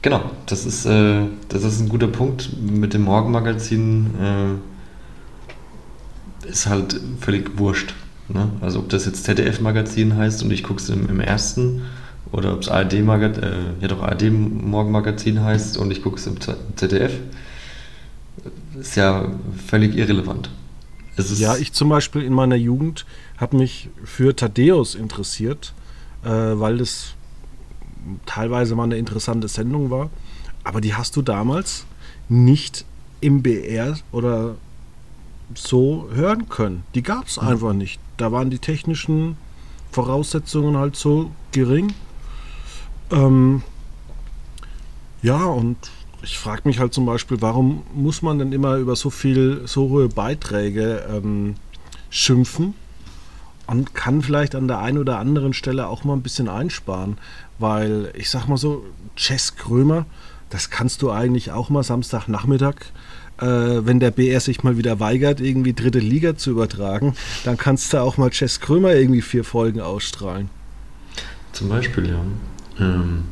genau. Das ist, äh, das ist ein guter Punkt. Mit dem Morgenmagazin äh, ist halt völlig wurscht. Ne? Also ob das jetzt ZDF-Magazin heißt und ich gucke es im, im, ersten oder ob es ARD, äh, ja doch ARD Morgenmagazin heißt und ich gucke es im ZDF, ist ja völlig irrelevant. ja, ich zum Beispiel in meiner Jugend habe mich für Thaddeus interessiert, äh, weil das teilweise mal eine interessante Sendung war. Aber die hast du damals nicht im BR oder so hören können. Die gab es mhm. einfach nicht. Da waren die technischen Voraussetzungen halt so gering. Ähm, ja, und ich frage mich halt zum Beispiel, warum muss man denn immer über so viel, so hohe Beiträge ähm, schimpfen und kann vielleicht an der einen oder anderen Stelle auch mal ein bisschen einsparen. Weil ich sag mal so, Jess Krömer, das kannst du eigentlich auch mal Samstagnachmittag, äh, wenn der BR sich mal wieder weigert, irgendwie dritte Liga zu übertragen, dann kannst du auch mal Jess Krömer irgendwie vier Folgen ausstrahlen. Zum Beispiel, ja. Ähm,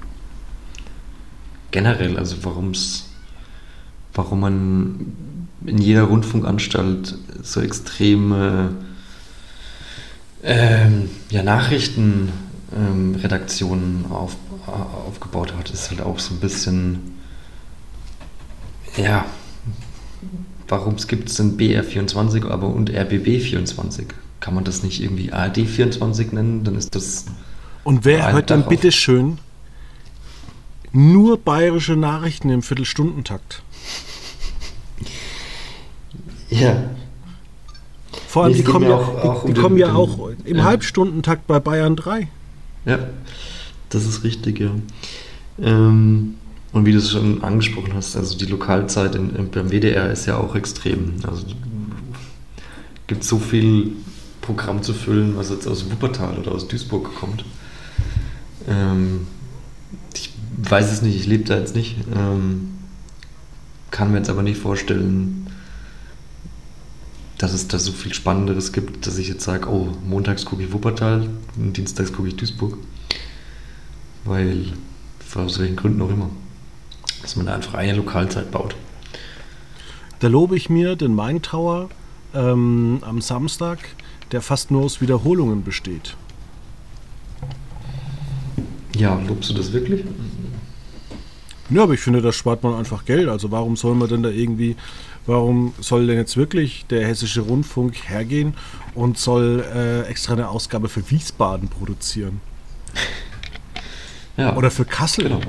generell, also warum's, warum man in jeder Rundfunkanstalt so extreme ähm, ja, Nachrichten ähm, auf, aufgebaut hat, ist halt auch so ein bisschen, ja, warum gibt es denn BR24 aber und RBB24? Kann man das nicht irgendwie ARD24 nennen? Dann ist das. Und wer hört dann bitte schön nur bayerische Nachrichten im Viertelstundentakt? Ja. Vor allem, nee, die kommen ja, auch, auch die, die um kommen den, ja auch im ja. Halbstundentakt bei Bayern 3. Ja, das ist richtig, ja. Ähm, und wie du es schon angesprochen hast, also die Lokalzeit in, in, beim WDR ist ja auch extrem. Also gibt so viel Programm zu füllen, was jetzt aus Wuppertal oder aus Duisburg kommt. Ähm, ich weiß es nicht, ich lebe da jetzt nicht. Ähm, kann mir jetzt aber nicht vorstellen, dass es da so viel Spannenderes gibt, dass ich jetzt sage, oh, montags gucke ich Wuppertal dienstags gucke ich Duisburg. Weil, aus welchen Gründen auch immer, dass man da einfach eine Lokalzeit baut. Da lobe ich mir den Main Tower ähm, am Samstag, der fast nur aus Wiederholungen besteht. Ja, lobst du das wirklich? Ja, aber ich finde, da spart man einfach Geld. Also warum soll man denn da irgendwie Warum soll denn jetzt wirklich der Hessische Rundfunk hergehen und soll äh, extra eine Ausgabe für Wiesbaden produzieren? Ja. Oder für Kassel? Genau.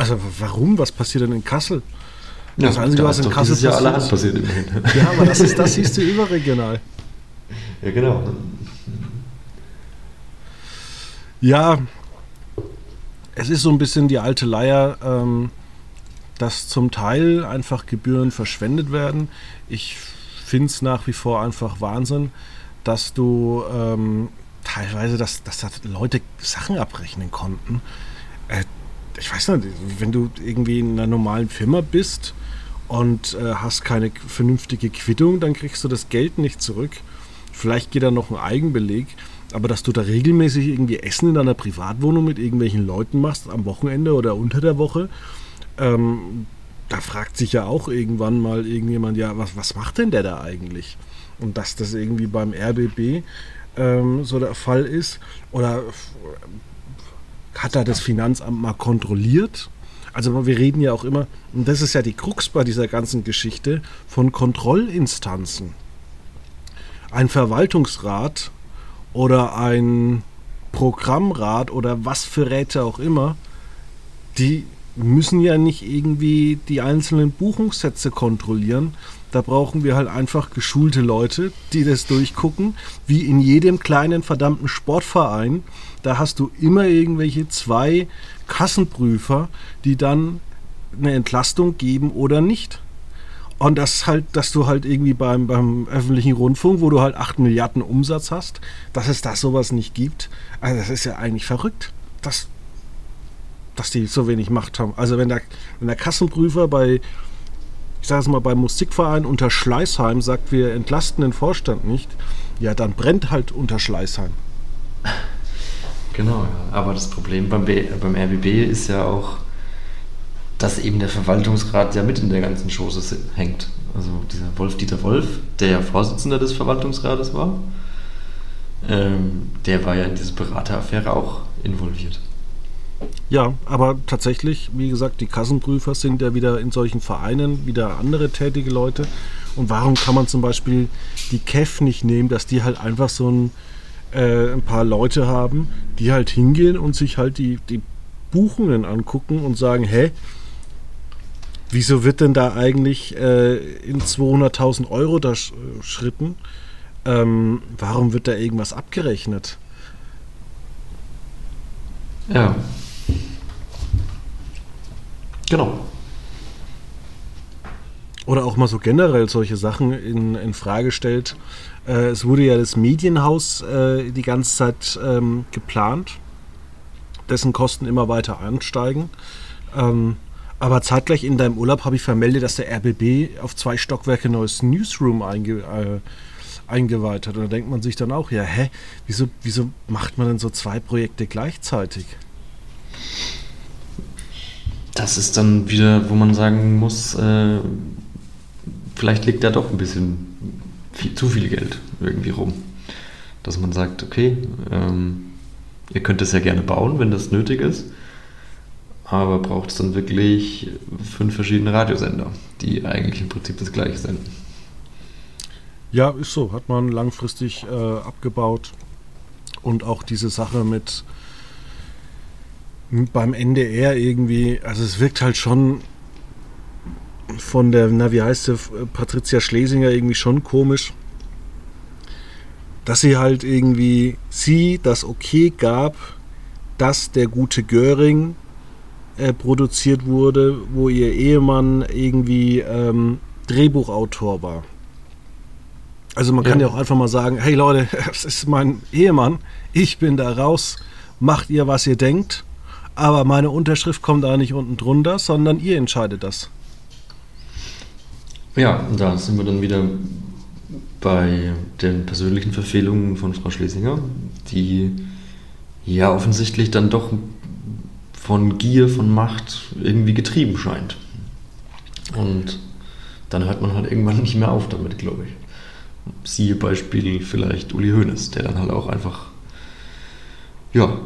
Also warum? Was passiert denn in Kassel? Ja, das Einzige, was in Kassel passiert. Ja, passiert immerhin. [laughs] Ja, aber das ist das siehst du überregional. Ja, genau. Ja, es ist so ein bisschen die alte Leier. Ähm, dass zum Teil einfach Gebühren verschwendet werden. Ich finde es nach wie vor einfach Wahnsinn, dass du ähm, teilweise, dass, dass da Leute Sachen abrechnen konnten. Äh, ich weiß nicht, wenn du irgendwie in einer normalen Firma bist und äh, hast keine vernünftige Quittung, dann kriegst du das Geld nicht zurück. Vielleicht geht da noch ein Eigenbeleg. Aber dass du da regelmäßig irgendwie Essen in deiner Privatwohnung mit irgendwelchen Leuten machst, am Wochenende oder unter der Woche, ähm, da fragt sich ja auch irgendwann mal irgendjemand, ja, was, was macht denn der da eigentlich? Und dass das irgendwie beim RBB ähm, so der Fall ist, oder hat da das Finanzamt mal kontrolliert? Also wir reden ja auch immer, und das ist ja die Krux bei dieser ganzen Geschichte, von Kontrollinstanzen. Ein Verwaltungsrat oder ein Programmrat oder was für Räte auch immer, die müssen ja nicht irgendwie die einzelnen Buchungssätze kontrollieren. Da brauchen wir halt einfach geschulte Leute, die das durchgucken, wie in jedem kleinen verdammten Sportverein. Da hast du immer irgendwelche zwei Kassenprüfer, die dann eine Entlastung geben oder nicht. Und das halt, dass du halt irgendwie beim, beim öffentlichen Rundfunk, wo du halt 8 Milliarden Umsatz hast, dass es da sowas nicht gibt, also das ist ja eigentlich verrückt. Das dass die so wenig Macht haben. Also wenn der, wenn der Kassenprüfer bei, ich sage es mal, beim Musikverein unter Schleißheim sagt, wir entlasten den Vorstand nicht, ja, dann brennt halt unter Schleißheim. Genau, ja. aber das Problem beim, B, beim RBB ist ja auch, dass eben der Verwaltungsrat ja mit in der ganzen Chose hängt. Also dieser Wolf-Dieter Wolf, der ja Vorsitzender des Verwaltungsrates war, ähm, der war ja in diese Berateraffäre auch involviert. Ja, aber tatsächlich, wie gesagt, die Kassenprüfer sind ja wieder in solchen Vereinen, wieder andere tätige Leute. Und warum kann man zum Beispiel die KEF nicht nehmen, dass die halt einfach so ein, äh, ein paar Leute haben, die halt hingehen und sich halt die, die Buchungen angucken und sagen, hä, wieso wird denn da eigentlich äh, in 200.000 Euro da sch Schritten, ähm, warum wird da irgendwas abgerechnet? Ja. Genau. Oder auch mal so generell solche Sachen in, in Frage stellt. Äh, es wurde ja das Medienhaus äh, die ganze Zeit ähm, geplant, dessen Kosten immer weiter ansteigen. Ähm, aber zeitgleich in deinem Urlaub habe ich vermeldet, dass der RBB auf zwei Stockwerke neues Newsroom einge, äh, eingeweiht hat. Und da denkt man sich dann auch, ja, hä, wieso, wieso macht man denn so zwei Projekte gleichzeitig? Das ist dann wieder, wo man sagen muss, äh, vielleicht liegt da doch ein bisschen viel, zu viel Geld irgendwie rum. Dass man sagt, okay, ähm, ihr könnt es ja gerne bauen, wenn das nötig ist, aber braucht es dann wirklich fünf verschiedene Radiosender, die eigentlich im Prinzip das gleiche senden. Ja, ist so. Hat man langfristig äh, abgebaut. Und auch diese Sache mit beim NDR irgendwie, also es wirkt halt schon von der, na wie heißt sie, Patricia Schlesinger irgendwie schon komisch, dass sie halt irgendwie sie das okay gab, dass der gute Göring äh, produziert wurde, wo ihr Ehemann irgendwie ähm, Drehbuchautor war. Also man kann ja. ja auch einfach mal sagen, hey Leute, [laughs] das ist mein Ehemann, ich bin da raus, macht ihr, was ihr denkt, aber meine Unterschrift kommt da nicht unten drunter, sondern ihr entscheidet das. Ja, da sind wir dann wieder bei den persönlichen Verfehlungen von Frau Schlesinger, die ja offensichtlich dann doch von Gier, von Macht irgendwie getrieben scheint. Und dann hört man halt irgendwann nicht mehr auf damit, glaube ich. Siehe Beispiel vielleicht Uli Hoeneß, der dann halt auch einfach, ja,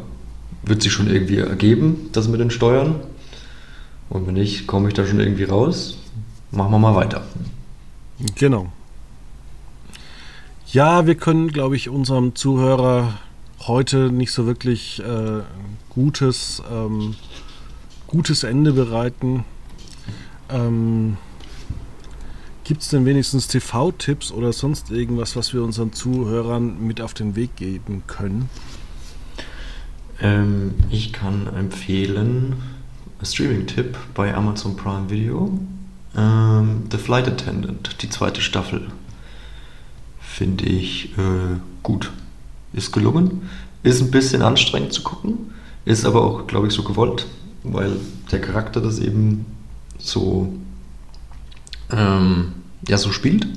wird sich schon irgendwie ergeben, das mit den Steuern. Und wenn nicht, komme ich da schon irgendwie raus. Machen wir mal weiter. Genau. Ja, wir können, glaube ich, unserem Zuhörer heute nicht so wirklich äh, gutes, ähm, gutes Ende bereiten. Ähm, Gibt es denn wenigstens TV-Tipps oder sonst irgendwas, was wir unseren Zuhörern mit auf den Weg geben können? Ähm, ich kann empfehlen, Streaming-Tipp bei Amazon Prime Video. Ähm, The Flight Attendant, die zweite Staffel. Finde ich äh, gut. Ist gelungen. Ist ein bisschen anstrengend zu gucken. Ist aber auch, glaube ich, so gewollt, weil der Charakter das eben so ähm, ja, so spielt.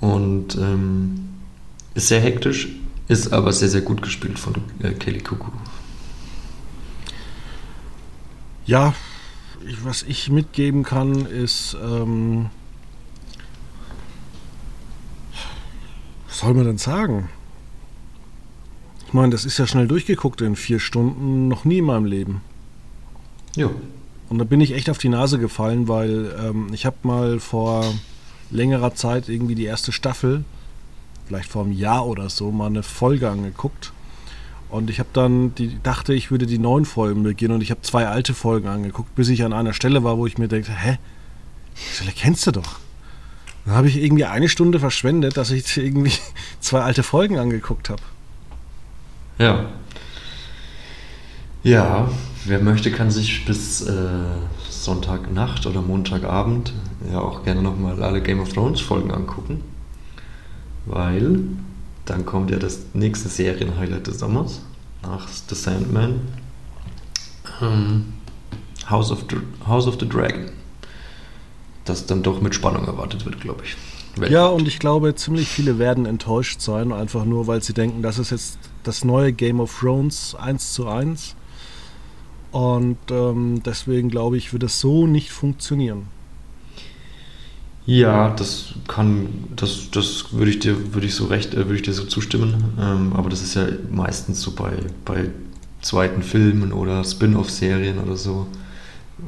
Und ähm, ist sehr hektisch, ist aber sehr, sehr gut gespielt von äh, Kelly Kuku. Ja, ich, was ich mitgeben kann, ist, ähm, was soll man denn sagen? Ich meine, das ist ja schnell durchgeguckt in vier Stunden, noch nie in meinem Leben. Ja. Und da bin ich echt auf die Nase gefallen, weil ähm, ich habe mal vor längerer Zeit irgendwie die erste Staffel, vielleicht vor einem Jahr oder so, mal eine Folge angeguckt. Und ich habe dann, die, dachte, ich würde die neuen Folgen beginnen und ich habe zwei alte Folgen angeguckt, bis ich an einer Stelle war, wo ich mir denke, hä, die Stelle kennst du doch. Dann habe ich irgendwie eine Stunde verschwendet, dass ich [laughs] irgendwie zwei alte Folgen angeguckt habe. Ja. Ja, wer möchte, kann sich bis äh, Sonntagnacht oder Montagabend ja auch gerne nochmal alle Game of Thrones Folgen angucken. Weil dann kommt ja das nächste Serienhighlight des Sommers nach The Sandman. Ähm, House, of the, House of the Dragon. Das dann doch mit Spannung erwartet wird, glaube ich. Ja, und ich glaube, ziemlich viele werden enttäuscht sein, einfach nur, weil sie denken, das ist jetzt das neue Game of Thrones 1 zu 1. Und ähm, deswegen glaube ich, wird es so nicht funktionieren. Ja, das kann, das, das würde ich dir, würde ich so recht, äh, würde ich dir so zustimmen. Ähm, aber das ist ja meistens so bei, bei zweiten Filmen oder Spin-off-Serien oder so.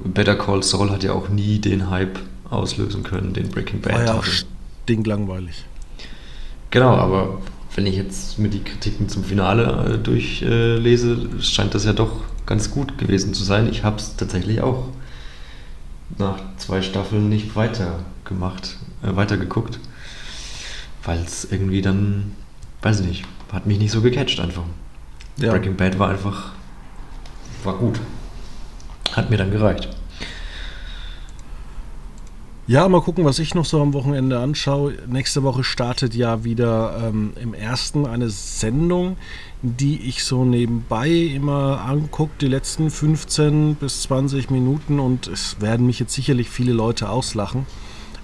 Better Call Saul hat ja auch nie den Hype auslösen können, den Breaking Bad War ja auch stinklangweilig. Genau, aber wenn ich jetzt mir die Kritiken zum Finale äh, durchlese, äh, scheint das ja doch ganz gut gewesen zu sein. Ich habe es tatsächlich auch nach zwei Staffeln nicht weiter gemacht, äh, weitergeguckt, weil es irgendwie dann, weiß ich nicht, hat mich nicht so gecatcht einfach. Ja. Breaking Bad war einfach, war gut. Hat mir dann gereicht. Ja, mal gucken, was ich noch so am Wochenende anschaue. Nächste Woche startet ja wieder ähm, im ersten eine Sendung, die ich so nebenbei immer angucke, die letzten 15 bis 20 Minuten und es werden mich jetzt sicherlich viele Leute auslachen.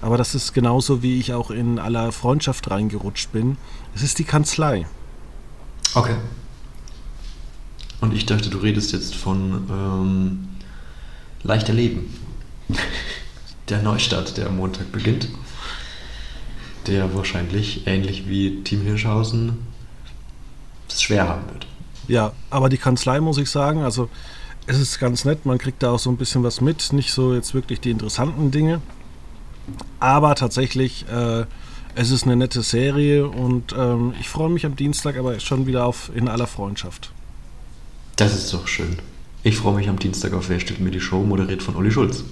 Aber das ist genauso, wie ich auch in aller Freundschaft reingerutscht bin. Es ist die Kanzlei. Okay. Und ich dachte, du redest jetzt von ähm, Leichter Leben [laughs] der Neustart, der am Montag beginnt. Der wahrscheinlich ähnlich wie Team Hirschhausen es schwer haben wird. Ja, aber die Kanzlei muss ich sagen, also es ist ganz nett, man kriegt da auch so ein bisschen was mit, nicht so jetzt wirklich die interessanten Dinge, aber tatsächlich, äh, es ist eine nette Serie und ähm, ich freue mich am Dienstag aber schon wieder auf In aller Freundschaft. Das ist doch schön. Ich freue mich am Dienstag auf Wer stellt mir die Show, moderiert von Olli Schulz.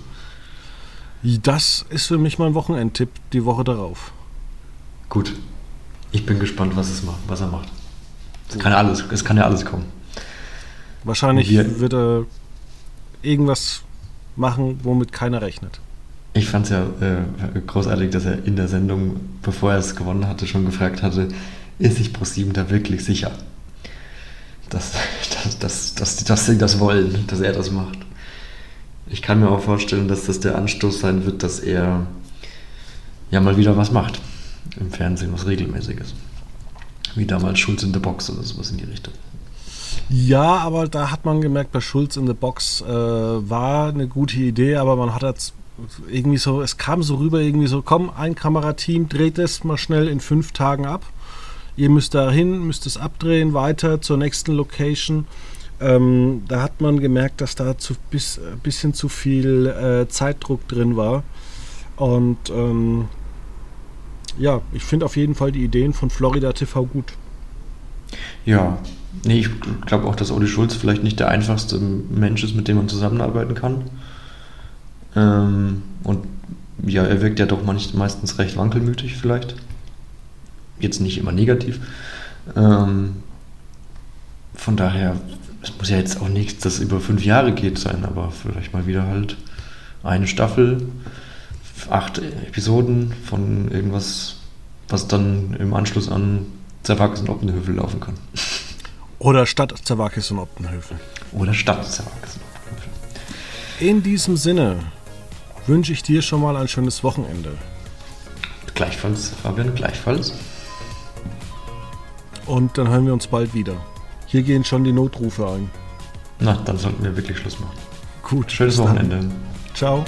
Das ist für mich mein Wochenendtipp die Woche darauf. Gut. Ich bin gespannt, was, es macht, was er macht. Es kann, ja alles, es kann ja alles kommen. Wahrscheinlich Wir, wird er irgendwas machen, womit keiner rechnet. Ich fand es ja äh, großartig, dass er in der Sendung, bevor er es gewonnen hatte, schon gefragt hatte, ist sich ProSieben da wirklich sicher, dass, dass, dass, dass, dass sie das wollen, dass er das macht? ich kann mir auch vorstellen, dass das der Anstoß sein wird, dass er ja mal wieder was macht im Fernsehen, was regelmäßiges. Wie damals Schulz in the Box oder sowas in die Richtung. Ja, aber da hat man gemerkt, bei Schulz in the Box äh, war eine gute Idee, aber man hat jetzt irgendwie so, es kam so rüber, irgendwie so, komm, ein Kamerateam dreht es mal schnell in fünf Tagen ab. Ihr müsst da hin, müsst es abdrehen, weiter zur nächsten Location. Ähm, da hat man gemerkt, dass da ein bis, bisschen zu viel äh, Zeitdruck drin war. Und ähm, ja, ich finde auf jeden Fall die Ideen von Florida TV gut. Ja, nee, ich glaube auch, dass Uli Schulz vielleicht nicht der einfachste Mensch ist, mit dem man zusammenarbeiten kann. Ähm, und ja, er wirkt ja doch meistens recht wankelmütig vielleicht. Jetzt nicht immer negativ. Ähm, von daher es muss ja jetzt auch nichts, das über fünf Jahre geht sein, aber vielleicht mal wieder halt eine Staffel, acht Episoden von irgendwas, was dann im Anschluss an Zerwakis und Optenhövel laufen kann. Oder Stadt Zerwakis und Optenhövel. Oder Stadt Zerwakis und Optenhövel. In diesem Sinne wünsche ich dir schon mal ein schönes Wochenende. Gleichfalls, Fabian, gleichfalls. Und dann hören wir uns bald wieder. Hier gehen schon die Notrufe ein. Na, dann sollten wir wirklich Schluss machen. Gut. Schönes Wochenende. Ciao.